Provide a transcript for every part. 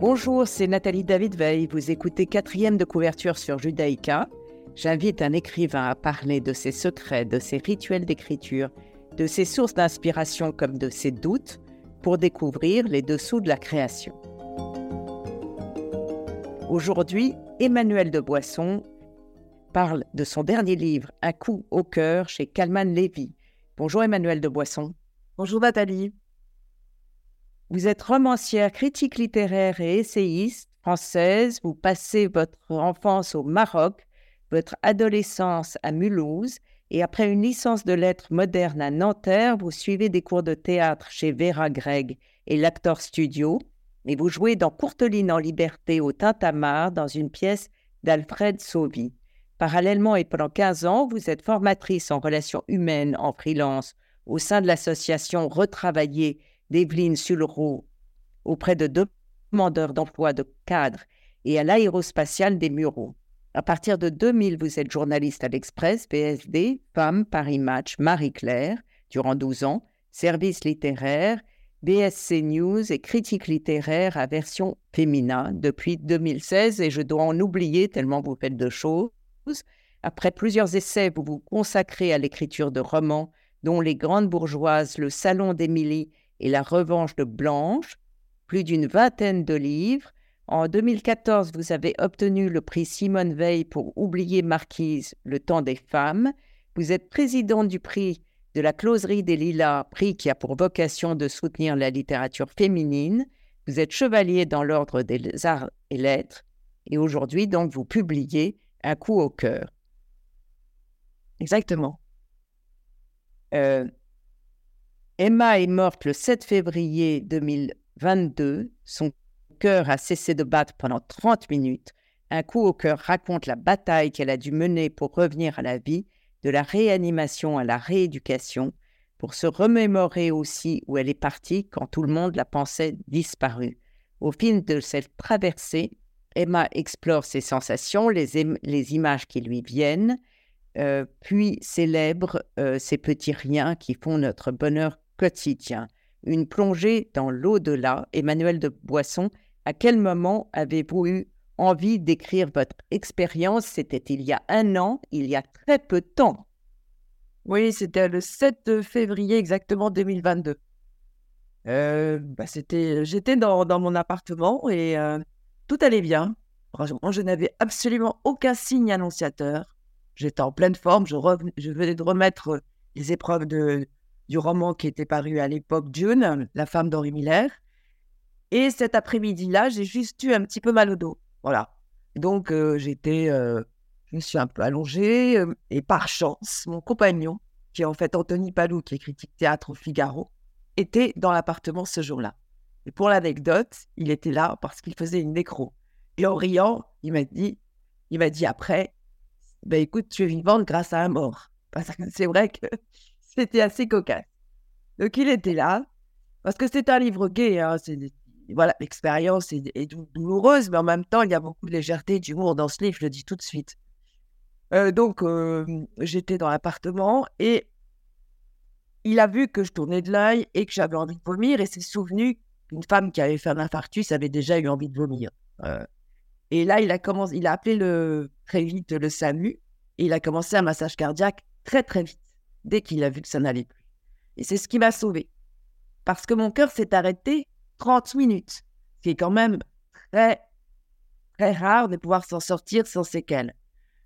Bonjour, c'est Nathalie David Veil. Vous écoutez quatrième de couverture sur Judaïka. J'invite un écrivain à parler de ses secrets, de ses rituels d'écriture, de ses sources d'inspiration comme de ses doutes pour découvrir les dessous de la création. Aujourd'hui, Emmanuel de Boisson parle de son dernier livre, Un coup au cœur, chez Calman Lévy. Bonjour Emmanuel de Boisson. Bonjour Nathalie. Vous êtes romancière, critique littéraire et essayiste française. Vous passez votre enfance au Maroc, votre adolescence à Mulhouse et après une licence de lettres modernes à Nanterre, vous suivez des cours de théâtre chez Vera Gregg et l'Actor Studio et vous jouez dans Courteline en liberté au Tintamarre dans une pièce d'Alfred Sauvy. Parallèlement et pendant 15 ans, vous êtes formatrice en relations humaines en freelance au sein de l'association Retravailler d'Evelyne Sulro auprès de deux demandeurs d'emploi de cadres et à l'aérospatiale des Mureaux. À partir de 2000, vous êtes journaliste à l'Express, PSD, Femme, Paris Match, Marie-Claire, durant 12 ans, service littéraire, BSC News et critique littéraire à version féminin depuis 2016 et je dois en oublier tellement vous faites de choses. Après plusieurs essais, vous vous consacrez à l'écriture de romans dont Les Grandes Bourgeoises, Le Salon d'Émilie et La Revanche de Blanche, plus d'une vingtaine de livres. En 2014, vous avez obtenu le prix Simone Veil pour Oublier Marquise, Le temps des femmes. Vous êtes présidente du prix de la Closerie des Lilas, prix qui a pour vocation de soutenir la littérature féminine. Vous êtes chevalier dans l'ordre des arts et lettres. Et aujourd'hui, donc, vous publiez Un coup au cœur. Exactement. Euh, Emma est morte le 7 février 2022. Son cœur a cessé de battre pendant 30 minutes. Un coup au cœur raconte la bataille qu'elle a dû mener pour revenir à la vie, de la réanimation à la rééducation, pour se remémorer aussi où elle est partie quand tout le monde la pensait disparue. Au fil de cette traversée, Emma explore ses sensations, les, images qui lui viennent, euh, puis célèbre euh, ces petits riens qui font notre bonheur quotidien. Une plongée dans l'au-delà. Emmanuel de Boisson, à quel moment avez-vous eu envie d'écrire votre expérience? C'était il y a un an, il y a très peu de temps. Oui, c'était le 7 février exactement 2022. Euh, bah c'était, j'étais dans, mon appartement et euh, tout allait bien. Je n'avais absolument aucun signe annonciateur. J'étais en pleine forme. Je, je venais de remettre les épreuves de, du roman qui était paru à l'époque, June, la femme d'Henri Miller. Et cet après-midi-là, j'ai juste eu un petit peu mal au dos. Voilà. Donc, euh, j'étais, euh, je me suis un peu allongée. Euh, et par chance, mon compagnon, qui est en fait Anthony Palou, qui est critique théâtre au Figaro, était dans l'appartement ce jour-là. Et pour l'anecdote, il était là parce qu'il faisait une nécro. Et en riant, il m'a dit, il m'a dit après, ben écoute, tu es vivante grâce à un mort. Parce que c'est vrai que c'était assez cocasse. Donc il était là, parce que c'est un livre gay, hein, voilà, l'expérience est, douloureuse, mais en même temps, il y a beaucoup de légèreté, d'humour dans ce livre, je le dis tout de suite. Euh, donc, euh, j'étais dans l'appartement et il a vu que je tournais de l'œil et que j'avais envie de vomir et s'est souvenu qu'une femme qui avait fait un infarctus avait déjà eu envie de vomir. Euh, et là, il a, commencé, il a appelé le, très vite le SAMU et il a commencé un massage cardiaque très, très vite dès qu'il a vu que ça n'allait plus. Et c'est ce qui m'a sauvé. Parce que mon cœur s'est arrêté 30 minutes, ce qui est quand même très, très rare de pouvoir s'en sortir sans séquelles.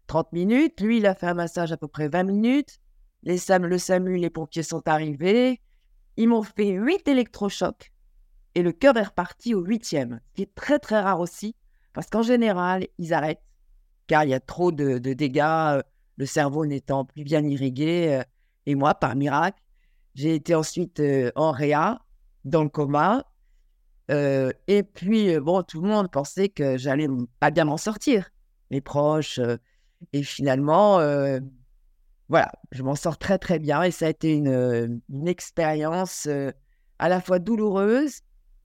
30 minutes, lui, il a fait un massage à peu près 20 minutes. Les SAM, le SAMU, les pompiers sont arrivés. Ils m'ont fait 8 électrochocs et le cœur est reparti au huitième, ce qui est très très rare aussi, parce qu'en général, ils arrêtent, car il y a trop de, dégâts, euh, le cerveau n'étant plus bien irrigué. Et moi, par miracle, j'ai été ensuite euh, en réa, dans le coma. Euh, et puis, euh, bon, tout le monde pensait que j'allais pas bien m'en sortir, mes proches. et finalement, voilà, je m'en sors très, très bien. Et ça a été une, une expérience à la fois douloureuse,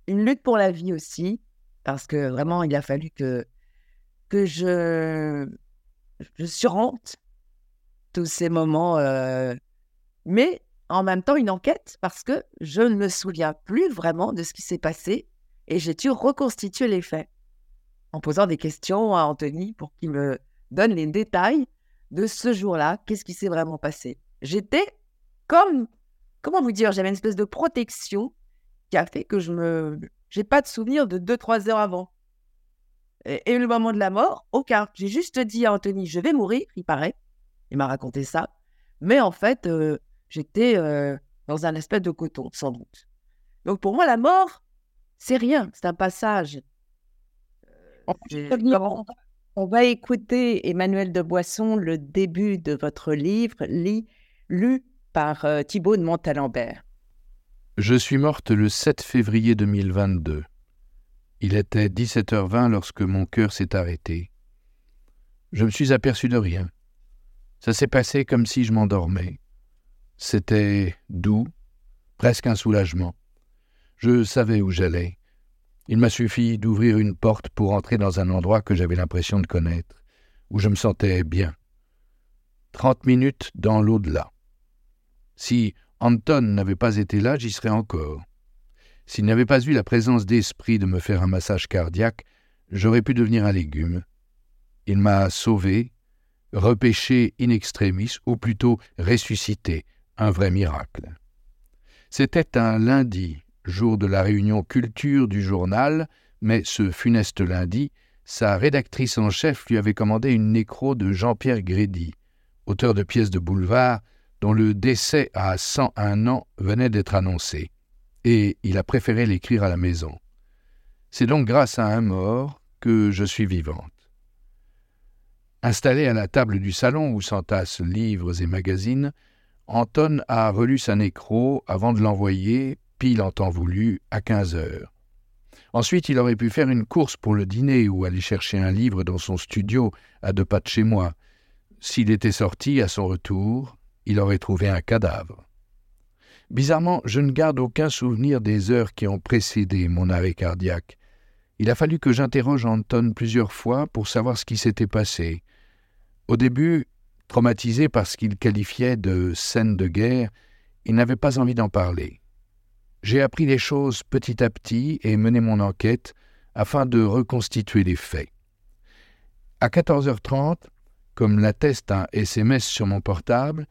une lutte pour la vie aussi, parce que vraiment, il a fallu que, que je, je surmonte tous ces moments mais en même temps une enquête parce que je ne me souviens plus vraiment de ce qui s'est passé et j'ai dû reconstituer les faits en posant des questions à Anthony pour qu'il me donne les détails de ce jour-là, qu'est-ce qui s'est vraiment passé. J'étais comme, comment vous dire, j'avais une espèce de protection qui a fait que je me, pas de souvenir de 2-3 heures avant. Et, le moment de la mort, aucun. J'ai juste dit à Anthony, je vais mourir, il paraît. Il m'a raconté ça. Mais en fait, euh, j'étais euh, dans un espèce de coton, sans doute. Donc pour moi, la mort, c'est rien, c'est un passage. Euh, on va écouter Emmanuel de Boisson, le début de votre livre, lu par Thibault de Montalembert. Je suis morte le 7 février 2022. Il était 17h20 lorsque mon cœur s'est arrêté. Je me suis aperçu de rien. Ça s'est passé comme si je m'endormais. C'était doux, presque un soulagement. Je savais où j'allais. Il m'a suffi d'ouvrir une porte pour entrer dans un endroit que j'avais l'impression de connaître, où je me sentais bien. Trente minutes dans l'au-delà. Si Anton n'avait pas été là, j'y serais encore. S'il n'avait pas eu la présence d'esprit de me faire un massage cardiaque, j'aurais pu devenir un légume. Il m'a sauvé, repêché in extremis, ou plutôt ressuscité, un vrai miracle. C'était un lundi, jour de la réunion culture du journal, mais ce funeste lundi, sa rédactrice en chef lui avait commandé une nécro de Jean-Pierre Grédy, auteur de pièces de boulevard dont le décès à 101 ans venait d'être annoncé, et il a préféré l'écrire à la maison. C'est donc grâce à un mort que je suis vivante. Installé à la table du salon où s'entassent livres et magazines, Anton a relu sa nécro avant de l'envoyer, pile en temps voulu, à quinze heures. Ensuite, il aurait pu faire une course pour le dîner ou aller chercher un livre dans son studio à deux pas de chez moi. S'il était sorti à son retour, il aurait trouvé un cadavre. Bizarrement, je ne garde aucun souvenir des heures qui ont précédé mon arrêt cardiaque. Il a fallu que j'interroge Anton plusieurs fois pour savoir ce qui s'était passé. Au début, traumatisé par ce qu'il qualifiait de scène de guerre, il n'avait pas envie d'en parler. J'ai appris les choses petit à petit et mené mon enquête afin de reconstituer les faits. À 14h30, comme l'atteste un SMS sur mon portable,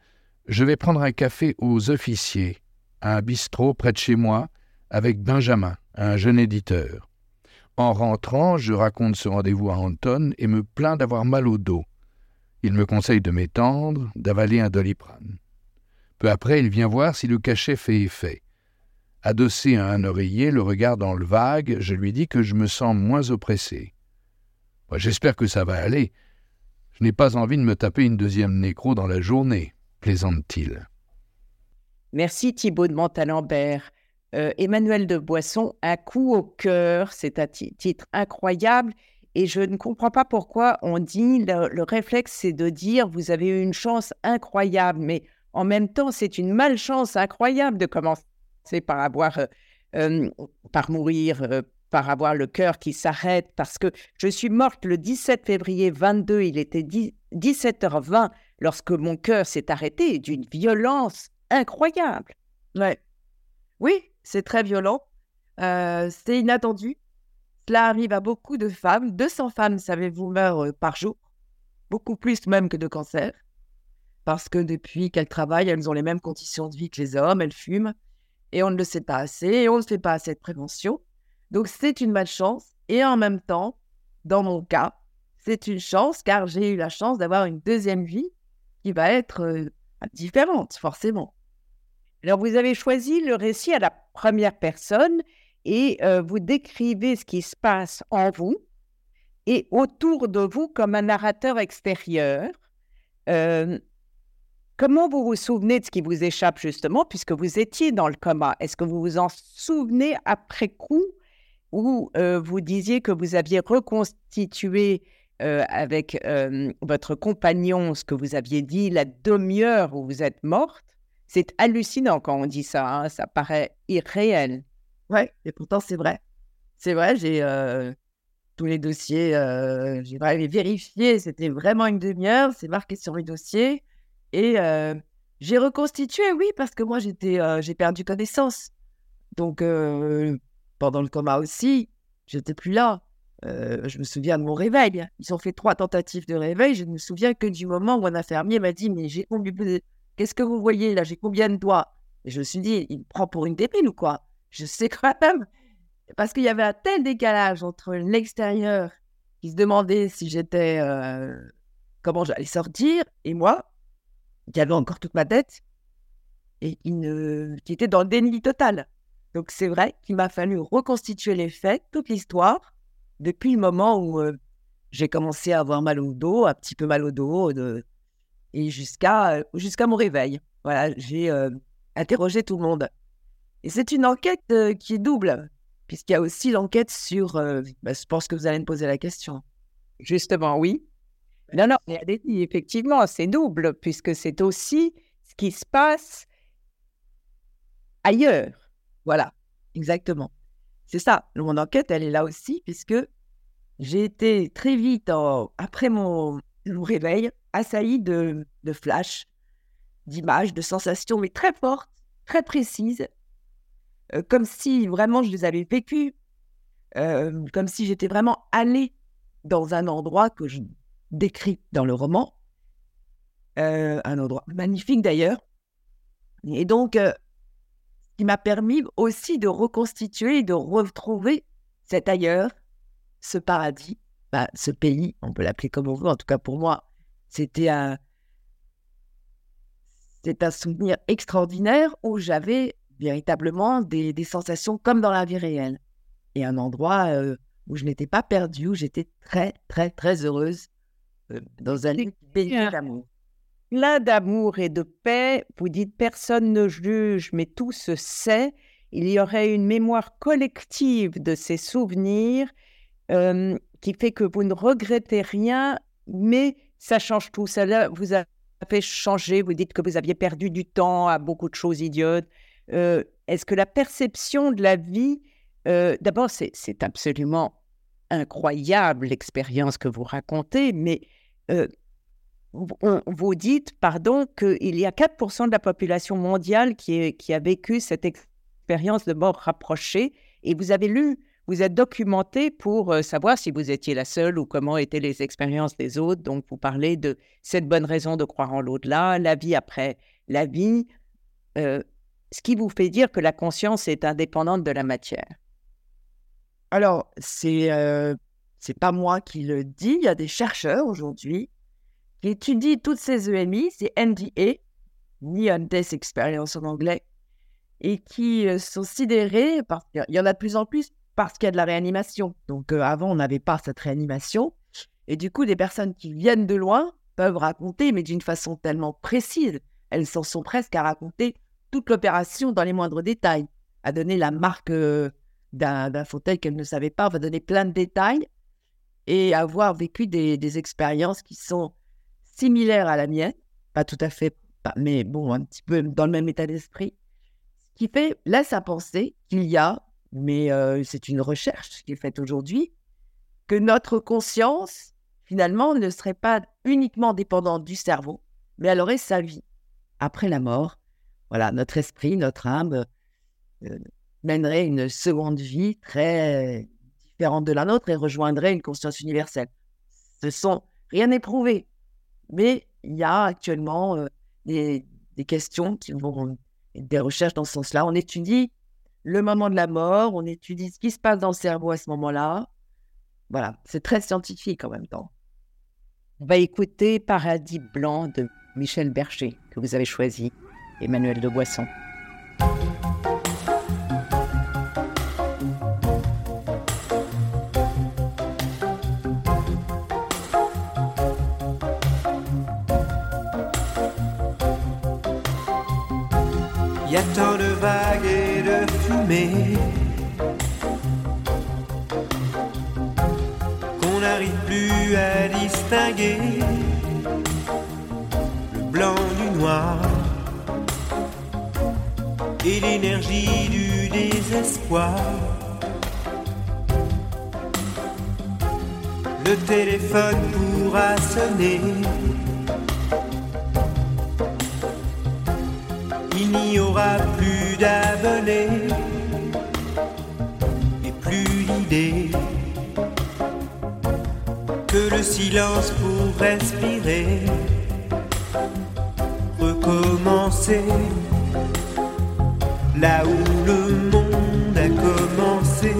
je vais prendre un café aux officiers, à un bistrot près de chez moi, avec Benjamin, un jeune éditeur. En rentrant, je raconte ce rendez-vous à Anton et me plains d'avoir mal au dos. Il me conseille de m'étendre, d'avaler un doliprane. Peu après, il vient voir si le cachet fait effet. Adossé à un oreiller, le regard dans le vague, je lui dis que je me sens moins oppressé. J'espère que ça va aller. Je n'ai pas envie de me taper une deuxième nécro dans la journée plaisante-t-il. Merci Thibault de Montalembert. Euh, Emmanuel de Boisson, Un coup au cœur, c'est un titre incroyable et je ne comprends pas pourquoi on dit, le, réflexe c'est de dire vous avez eu une chance incroyable, mais en même temps c'est une malchance incroyable de commencer par avoir, euh, euh, par mourir, par avoir le cœur qui s'arrête, parce que je suis morte le 17 février 22, il était 17h20 lorsque mon cœur s'est arrêté d'une violence incroyable. Ouais. Oui, c'est très violent. Euh, c'est inattendu. Cela arrive à beaucoup de femmes. 200 femmes, savez-vous, meurent euh, par jour. Beaucoup plus même que de cancer. Parce que depuis qu'elles travaillent, elles ont les mêmes conditions de vie que les hommes, elles fument. Et on ne le sait pas assez, et on ne fait pas assez de prévention. Donc c'est une malchance. Et en même temps, dans mon cas, c'est une chance car j'ai eu la chance d'avoir une deuxième vie qui va être euh, différente, forcément. Alors, vous avez choisi le récit à la première personne et euh, vous décrivez ce qui se passe en vous et autour de vous comme un narrateur extérieur. Euh, comment vous vous souvenez de ce qui vous échappe justement, puisque vous étiez dans le coma? Est-ce que vous vous en souvenez après coup ou vous disiez que vous aviez reconstitué euh, avec euh, votre compagnon, ce que vous aviez dit, la demi-heure où vous êtes morte, c'est hallucinant quand on dit ça, hein, ça paraît irréel. Ouais, et pourtant c'est vrai. C'est vrai, j'ai euh, tous les dossiers, j'ai vérifié, c'était vraiment une demi-heure, c'est marqué sur les dossiers. Et j'ai reconstitué, oui, parce que moi j'étais, j'ai perdu connaissance. Donc pendant le coma aussi, j'étais plus là. Euh, je me souviens de mon réveil. Ils ont fait trois tentatives de réveil. Je ne me souviens que du moment où un infirmier m'a dit Mais j'ai combien Qu'est-ce que vous voyez là? J'ai combien de doigts? Et je me suis dit Il me prend pour une débile ou quoi? Je sais quand même. Parce qu'il y avait un tel décalage entre l'extérieur qui se demandait si j'étais. Euh, comment j'allais sortir et moi, qui avait encore toute ma tête et qui, était dans le déni total. Donc c'est vrai qu'il m'a fallu reconstituer les faits, toute l'histoire, depuis le moment où euh, j'ai commencé à avoir mal au dos, un petit peu mal au dos, et jusqu'à jusqu'à mon réveil. Voilà, j'ai euh, interrogé tout le monde. Et c'est une enquête qui est double, puisqu'il y a aussi l'enquête sur. Bah, je pense que vous allez me poser la question. Justement, oui. Non, non, effectivement, c'est double, puisque c'est aussi ce qui se passe ailleurs. Voilà, exactement. C'est ça, mon enquête, elle est là aussi, puisque j'ai été très vite, après mon, réveil, assailli de, de flashs, d'images, de sensations, mais très fortes, très précises, euh, comme si vraiment je les avais vécues, euh, comme si j'étais vraiment allée dans un endroit que je décrit dans le roman, euh, un endroit magnifique d'ailleurs. Et donc, qui m'a permis aussi de reconstituer, de retrouver cet ailleurs, ce paradis, bah, ce pays, on peut l'appeler comme on veut, en tout cas pour moi, c'était un, c'est un souvenir extraordinaire où j'avais véritablement des, des, sensations comme dans la vie réelle. Et un endroit euh, où je n'étais pas perdue, où j'étais très, très, très heureuse euh, dans un pays d'amour plein d'amour et de paix. Vous dites personne ne juge, mais tout se sait. Il y aurait une mémoire collective de ces souvenirs euh, qui fait que vous ne regrettez rien, mais ça change tout. Ça vous a fait changer. Vous dites que vous aviez perdu du temps à beaucoup de choses idiotes. Euh, est-ce que la perception de la vie, euh, d'abord, c'est absolument incroyable l'expérience que vous racontez, mais vous dites, pardon, qu'il y a 4% de la population mondiale qui, a vécu cette expérience de mort rapprochée et vous avez lu, vous êtes documenté pour euh, savoir si vous étiez la seule ou comment étaient les expériences des autres. Donc, vous parlez de cette bonne raison de croire en l'au-delà, la vie après la vie, euh, ce qui vous fait dire que la conscience est indépendante de la matière? Alors, c'est euh, pas moi qui le dis. Il y a des chercheurs aujourd'hui qui étudie toutes ces EMI, c'est NDA, Neon Death Experience en anglais, et qui euh, sont sidérés, parce qu'il y en a de plus en plus, parce qu'il y a de la réanimation. Donc euh, avant, on n'avait pas cette réanimation. Et du coup, des personnes qui viennent de loin peuvent raconter, mais d'une façon tellement précise, elles s'en sont presque à raconter toute l'opération dans les moindres détails, à donner la marque euh, d'un fauteuil qu'elles ne savaient pas, va donner plein de détails, et avoir vécu des, expériences qui sont similaire à la mienne, pas tout à fait, mais bon, un petit peu dans le même état d'esprit, ce qui fait, laisse à penser qu'il y a, mais euh, c'est une recherche qui est faite aujourd'hui, que notre conscience, finalement, ne serait pas uniquement dépendante du cerveau, mais elle aurait sa vie après la mort. Voilà, notre esprit, notre âme euh, mènerait une seconde vie très différente de la nôtre et rejoindrait une conscience universelle. Ce sont rien n'est prouvé, mais il y a actuellement euh, des, questions qui vont, des recherches dans ce sens-là. On étudie le moment de la mort, on étudie ce qui se passe dans le cerveau à ce moment-là. Voilà, c'est très scientifique en même temps. On va écouter Paradis blanc de Michel Berger, que vous avez choisi, Emmanuel de Boisson. y a tant de vagues et de fumée qu'on n'arrive plus à distinguer le blanc du noir et l'énergie du désespoir. Le téléphone pourra sonner il n'y aura plus d'abonnés. l'idée que le silence pour respirer, recommencer là où le monde a commencé.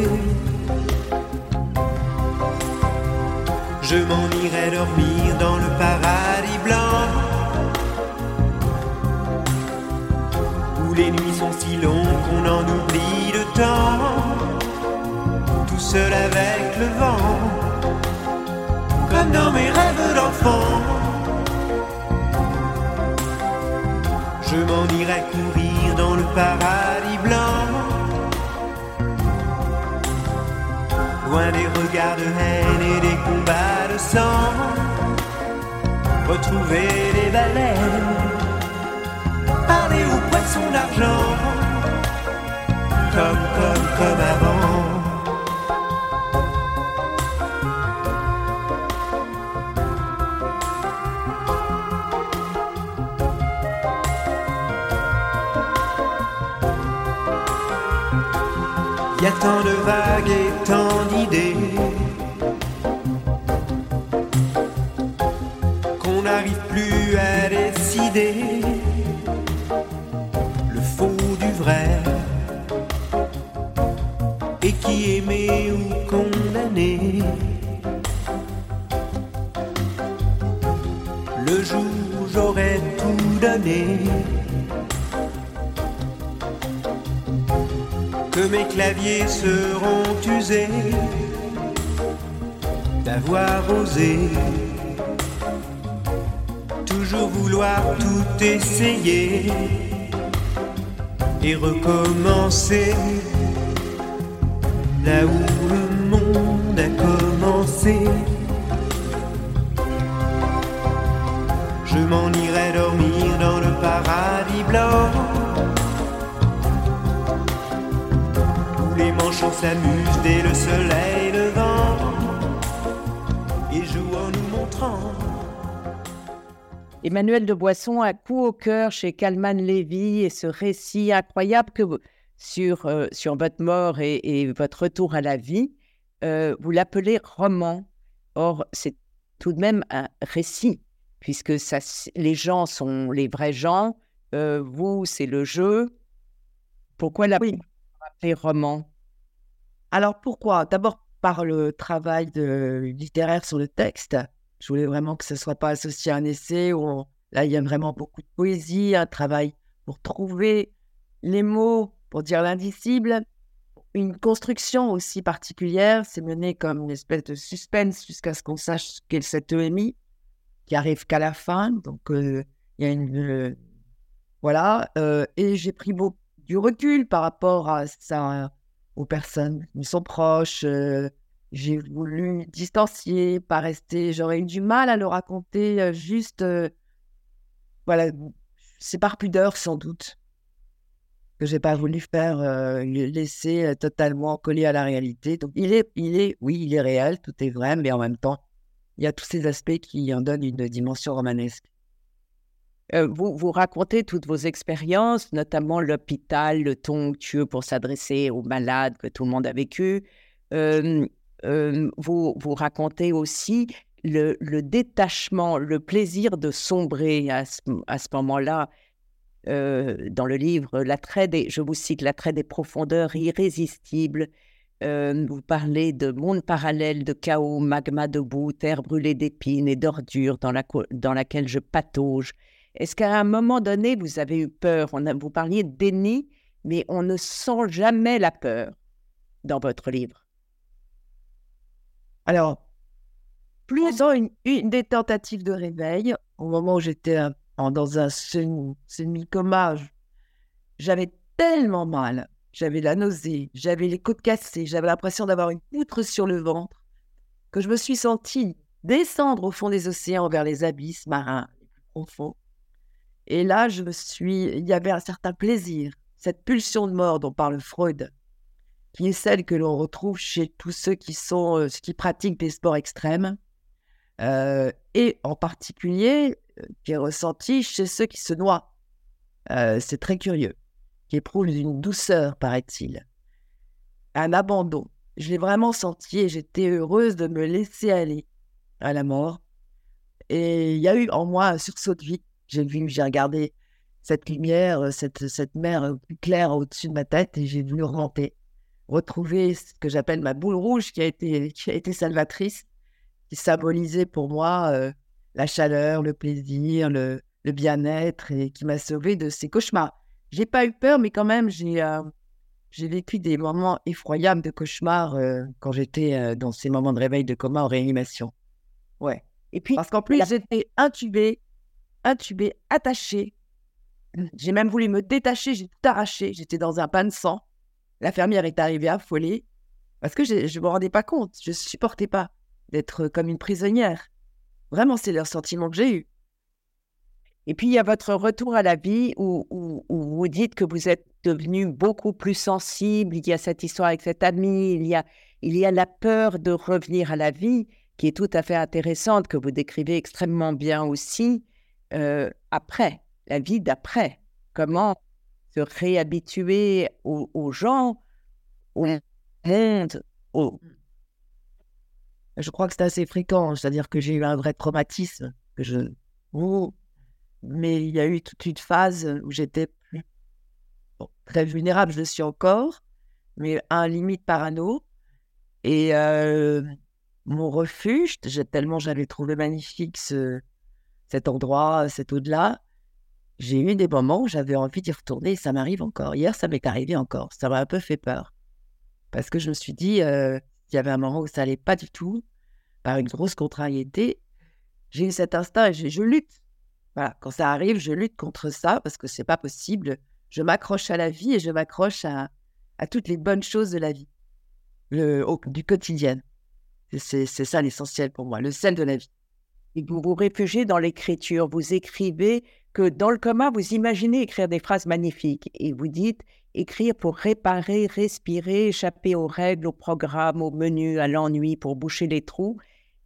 Je m'en irai dormir dans le paradis blanc. Où les nuits sont si longues qu'on en oublie le temps. Tout seul avec le vent. Comme dans mes rêves d'enfant. Je m'en irai courir paradis blanc. Loin des regards de haine et des combats de sang. Retrouver les baleines. Parler aux poissons d'argent. Comme, comme, comme avant. Y a tant de vagues et tant d'idées qu'on n'arrive plus à décider le faux du vrai et qui aimer ou condamner. Le jour où j'aurais tout donné. Mes claviers seront usés d'avoir osé toujours vouloir tout essayer et recommencer là où le monde a commencé. Je m'en irai dormir dans le paradis blanc. S'amusent dès le soleil levant et jouent en nous montrant. Emmanuel de Boisson a coup au cœur chez Calman Lévy et ce récit incroyable que vous- sur, euh, sur votre mort et, et votre retour à la vie, euh, vous l'appelez roman. Or, c'est tout de même un récit, puisque ça, les gens sont les vrais gens, euh, vous, c'est le jeu. Pourquoi l'appeler roman? Alors pourquoi? D'abord par le travail littéraire sur le texte. Je voulais vraiment que ce ne soit pas associé à un essai où là il y a vraiment beaucoup de poésie, un travail pour trouver les mots, pour dire l'indicible. Une construction aussi particulière, c'est mené comme une espèce de suspense jusqu'à ce qu'on sache ce qu'est cette EMI, qui arrive qu'à la fin. Donc euh, il y a une... euh, voilà. euh, et j'ai pris beau- du recul par rapport à ça aux personnes qui sont proches. j'ai voulu distancier, pas rester. J'aurais eu du mal à le raconter juste. voilà, c'est par pudeur sans doute que j'ai pas voulu faire le laisser totalement collé à la réalité. Donc il est, il est, oui, il est réel, tout est vrai, mais en même temps, il y a tous ces aspects qui en donnent une dimension romanesque. Euh, vous, racontez toutes vos expériences, notamment l'hôpital, le ton onctueux pour s'adresser aux malades que tout le monde a vécu. Vous, vous racontez aussi le, détachement, le plaisir de sombrer à ce, moment-là. euh, dans le livre, l'attrait je vous cite, l'attrait des profondeurs irrésistibles. Vous parlez de monde parallèle, de chaos, magma debout, terre brûlée d'épines et d'ordures dans, dans laquelle je patauge. Est-ce qu'à un moment donné, vous avez eu peur? On a- Vous parliez de déni, mais on ne sent jamais la peur dans votre livre. Alors, pendant une, une des tentatives de réveil, au moment où j'étais dans un semi- semi-coma, j'avais tellement mal, j'avais la nausée, j'avais les côtes cassées, j'avais l'impression d'avoir une poutre sur le ventre, que je me suis sentie descendre au fond des océans vers les abysses marins les plus profonds. Et là, je me suis, il y avait un certain plaisir, cette pulsion de mort dont parle Freud, qui est celle que l'on retrouve chez tous ceux qui euh, pratiquent des sports extrêmes, euh, et en particulier euh, qui est ressenti chez ceux qui se noient. C'est très curieux, qui éprouvent une douceur, paraît-il, un abandon. je l'ai vraiment senti et j'étais heureuse de me laisser aller à la mort. Et il y a eu en moi un sursaut de vie. J'ai vu, j'ai regardé cette lumière, cette, cette mer plus claire au-dessus de ma tête et j'ai voulu remonter, retrouver ce que j'appelle ma boule rouge qui a été, qui a été salvatrice, qui symbolisait pour moi euh, la chaleur, le plaisir, le, le bien-être et qui m'a sauvé de ces cauchemars. J'ai pas eu peur, mais quand même, j'ai euh, j'ai vécu des moments effroyables de cauchemars euh, quand j'étais euh, dans ces moments de réveil de coma en réanimation. Ouais. Et puis, Parce qu'en plus, j'étais intubée, intubée, attachée. J'ai même voulu me détacher, j'ai tout arraché. J'étais dans un pain de sang. L'infirmière est arrivée affolée parce que je ne me rendais pas compte. Je ne supportais pas d'être comme une prisonnière. Vraiment, c'est le sentiment que j'ai eu. Et puis, il y a votre retour à la vie où, où, où vous dites que vous êtes devenu beaucoup plus sensible. Il y a cette histoire avec cet ami, il y a, il y a la peur de revenir à la vie qui est tout à fait intéressante, que vous décrivez extrêmement bien aussi, euh, après, la vie d'après. Comment se réhabituer aux, gens, au monde, au... Je crois que c'est assez fréquent, c'est-à-dire que j'ai eu un vrai traumatisme, que je... Oh. Mais il y a eu toute une phase où j'étais plus très vulnérable, je le suis encore, mais à un limite parano. Et euh, mon refuge, tellement j'avais trouvé magnifique ce, cet endroit, cet au-delà, j'ai eu des moments où j'avais envie d'y retourner et ça m'arrive encore. Hier, ça m'est arrivé encore. Ça m'a un peu fait peur. Parce que je me suis dit, euh, il y avait un moment où ça allait pas du tout, par une grosse contrariété. J'ai eu cet instinct et je, lutte. Voilà, quand ça arrive, je lutte contre ça parce que c'est pas possible. Je m'accroche à la vie et je m'accroche à, toutes les bonnes choses de la vie, le, du quotidien. C'est ça l'essentiel pour moi, le sel de la vie. Vous vous réfugiez dans l'écriture. Vous écrivez que dans le coma, vous imaginez écrire des phrases magnifiques. Et vous dites écrire pour réparer, respirer, échapper aux règles, au programme, au menu, à l'ennui, pour boucher les trous.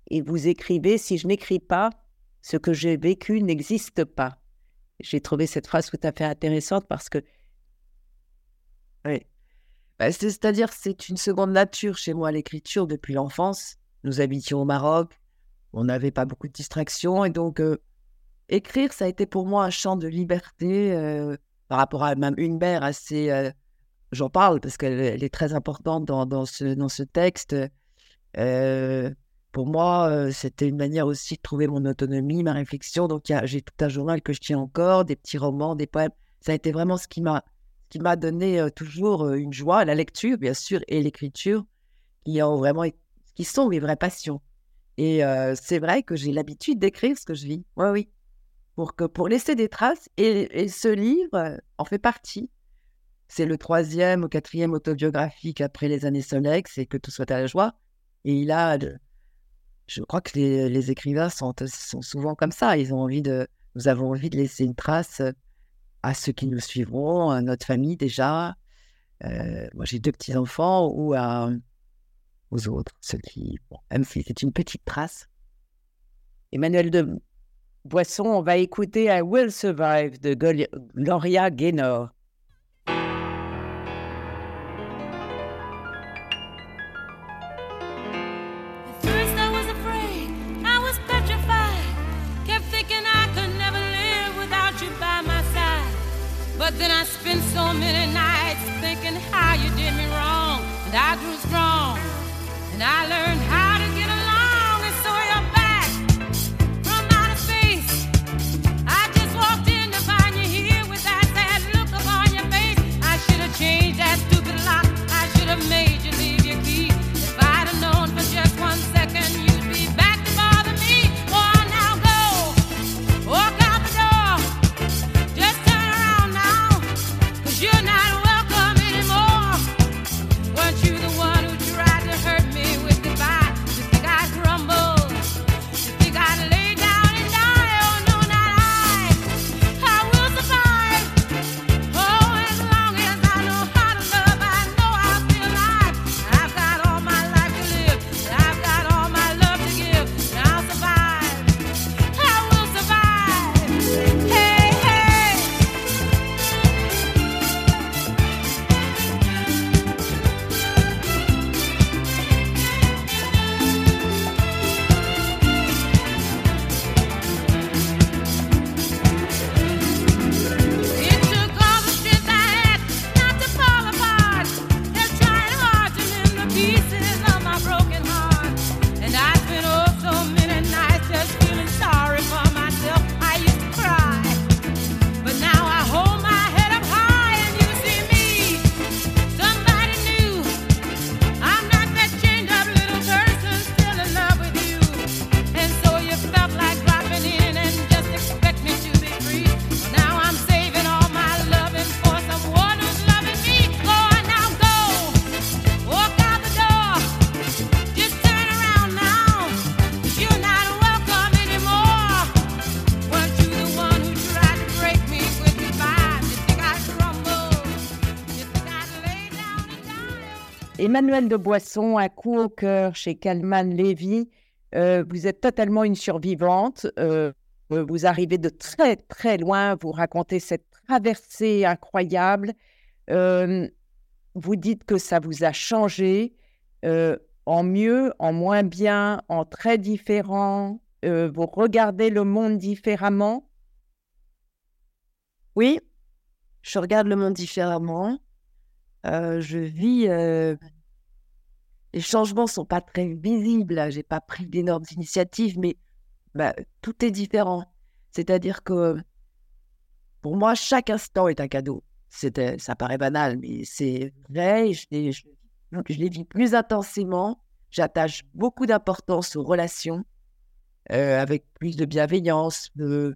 Et vous écrivez si je n'écris pas, ce que j'ai vécu n'existe pas. J'ai trouvé cette phrase tout à fait intéressante parce que Oui. Bah, c'est- C'est-à-dire, c'est une seconde nature chez moi, l'écriture, depuis l'enfance. Nous habitions au Maroc, on n'avait pas beaucoup de distractions, et donc euh, écrire, ça a été pour moi un champ de liberté euh, par rapport à même une mère assez. euh, J'en parle parce qu'elle elle est très importante dans, dans ce, dans ce texte. Pour moi, c'était une manière aussi de trouver mon autonomie, ma réflexion. Donc, j'ai tout un journal que je tiens encore, des petits romans, des poèmes. Ça a été vraiment ce qui m'a qui m'a donné toujours une joie, la lecture, bien sûr, et l'écriture, qui qui sont mes vraies passions. Et euh, c'est vrai que j'ai l'habitude d'écrire ce que je vis. Oui, oui. Pour, que, pour laisser des traces. Et, et ce livre euh, en fait partie. C'est le troisième ou quatrième autobiographique après les années Solex et que tout soit à la joie. Et il a, je crois que les, les écrivains sont, sont souvent comme ça. Ils ont envie de, nous avons envie de laisser une trace à ceux qui nous suivront, à notre famille déjà. Euh, moi, j'ai deux petits-enfants ou à, aux autres, ceux qui, bon, même si c'est une petite trace. Emmanuel de Boisson, on va écouter I Will Survive de Gloria Gaynor. Emmanuel de Boisson, un coup au cœur chez Calman Lévy. Euh, vous êtes totalement une survivante. Euh, vous arrivez de très très loin. Vous racontez cette traversée incroyable. Euh, vous dites que ça vous a changé en mieux, en moins bien, en très différent. Vous regardez le monde différemment. Oui, je regarde le monde différemment. Je vis. Les changements sont pas très visibles. là. J'ai pas pris d'énormes initiatives, mais bah, tout est différent. C'est-à-dire que pour moi, chaque instant est un cadeau. C'était, ça paraît banal, mais c'est vrai. Je les, je, les vis plus intensément. J'attache beaucoup d'importance aux relations, euh, avec plus de bienveillance, plus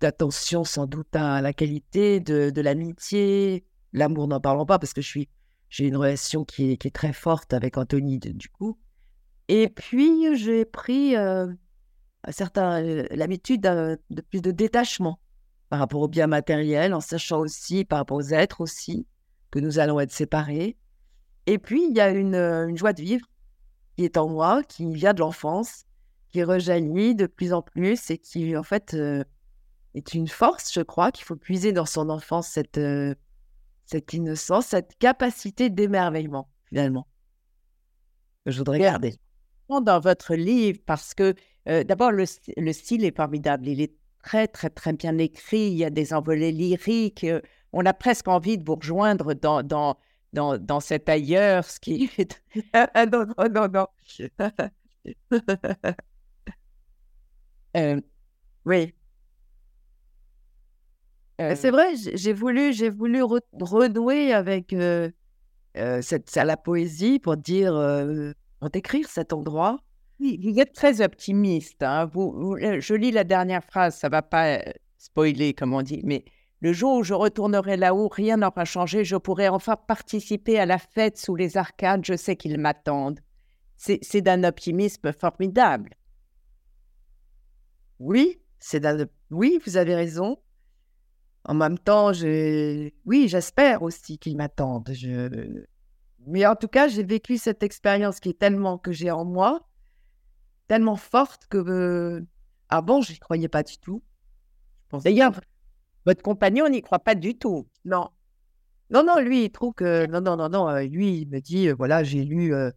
d'attention sans doute à la qualité de, de l'amitié. L'amour, n'en parlons pas, parce que je suis, j'ai une relation qui est, très forte avec Anthony, du coup. Et puis, j'ai pris euh, euh, l'habitude de plus de détachement par rapport au bien matériel, en sachant aussi, par rapport aux êtres aussi, que nous allons être séparés. Et puis, il y a une, euh, une joie de vivre qui est en moi, qui vient de l'enfance, qui rejaillit de plus en plus et qui, en fait, euh, est une force, je crois, qu'il faut puiser dans son enfance, cette, cette innocence, cette capacité d'émerveillement, finalement, que je voudrais garder. dans votre livre parce que euh, d'abord le, st- le style est formidable, il est très très très bien écrit, il y a des envolées lyriques, euh, on a presque envie de vous rejoindre dans, dans, dans, dans cet ailleurs, ce qui est... Non, non, non, non. Euh, oui, euh, c'est vrai, j'ai voulu, j'ai voulu re- renouer avec euh, euh, cette, à la poésie pour dire, euh, pour décrire cet endroit. oui, vous êtes très optimiste. hein, vous- vous- euh, je lis la dernière phrase, ça va pas euh, spoiler comme on dit, mais le jour où je retournerai là-haut, rien n'aura changé, je pourrai enfin participer à la fête sous les arcades, je sais qu'ils m'attendent. C'est c'est d'un optimisme formidable. Oui, c'est d'un- oui, vous avez raison. En même temps, je... oui, j'espère aussi qu'ils m'attendent. Je... Mais en tout cas, j'ai vécu cette expérience qui est tellement que j'ai en moi, tellement forte que avant, je n'y croyais pas du tout. D'ailleurs, votre compagnon n'y croit pas du tout. Non. Non, non, lui, il trouve que. Non, non, non, non. euh, Lui, il me dit euh, voilà, j'ai lu, euh,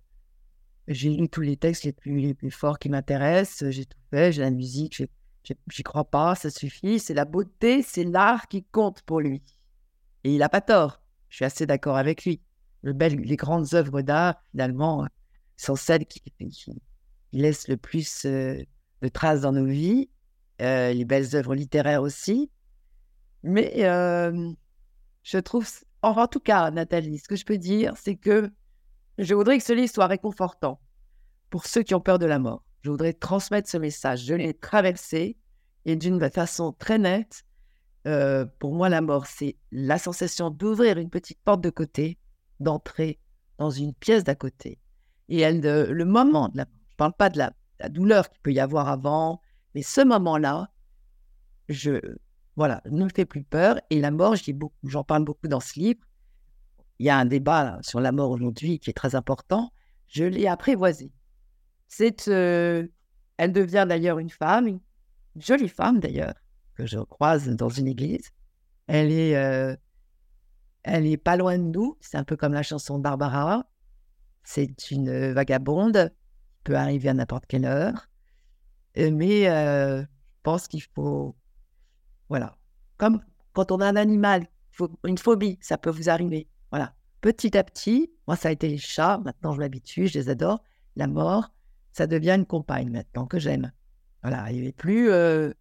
j'ai lu tous les textes les plus, les plus forts qui m'intéressent, j'ai tout fait, j'ai la musique, j'ai- j'y crois pas, ça suffit. C'est la beauté, c'est l'art qui compte pour lui. Et il n'a pas tort. Je suis assez d'accord avec lui. Les grandes œuvres d'art, finalement, euh, sont celles qui, laissent le plus euh, de traces dans nos vies. Euh, les belles œuvres littéraires aussi. Mais je trouve, en tout cas, Nathalie, ce que je peux dire, c'est que je voudrais que ce livre soit réconfortant pour ceux qui ont peur de la mort. Je voudrais transmettre ce message. Je l'ai traversé et d'une façon très nette. euh, pour moi, la mort, c'est la sensation d'ouvrir une petite porte de côté, d'entrer dans une pièce d'à côté. Et le moment de la je ne parle pas de la, douleur qu'il peut y avoir avant, mais ce moment-là, je, voilà, ne me fait plus peur. Et la mort, j'en parle beaucoup dans ce livre. Il y a un débat sur la mort aujourd'hui qui est très important. Je l'ai apprivoisée. C'est, euh, elle devient d'ailleurs une femme, une jolie femme d'ailleurs, que je croise dans une église. Elle est, euh, elle est pas loin de nous. C'est un peu comme la chanson de Barbara. C'est une euh, vagabonde qui peut arriver à n'importe quelle heure. Mais je pense qu'il faut voilà. Comme quand on a un animal, une phobie, ça peut vous arriver. Voilà. Petit à petit, moi, ça a été les chats. Maintenant, je m'habitue, je les adore. La mort, ça devient une compagne maintenant que j'aime. Voilà. Il n'est plus euh,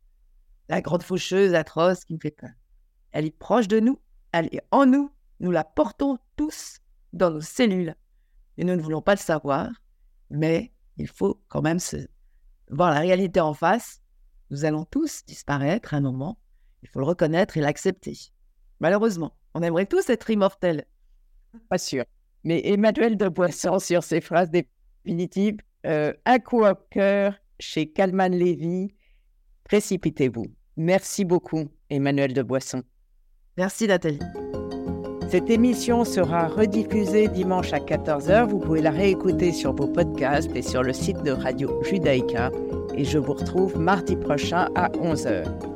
la grande faucheuse atroce qui me fait peur. Elle est proche de nous. Elle est en nous. Nous la portons tous dans nos cellules. Et nous ne voulons pas le savoir. Mais il faut quand même voir la réalité en face. Nous allons tous disparaître à un moment. Il faut le reconnaître et l'accepter. Malheureusement, on aimerait tous être immortels. Pas sûr. Mais Emmanuel de Boisson, sur ses phrases définitives, euh, un coup au cœur chez Calman Lévy, précipitez-vous. Merci beaucoup, Emmanuel de Boisson. Merci Nathalie. Cette émission sera rediffusée dimanche à 14h. Vous pouvez la réécouter sur vos podcasts et sur le site de Radio Judaïka. Et je vous retrouve mardi prochain à 11h.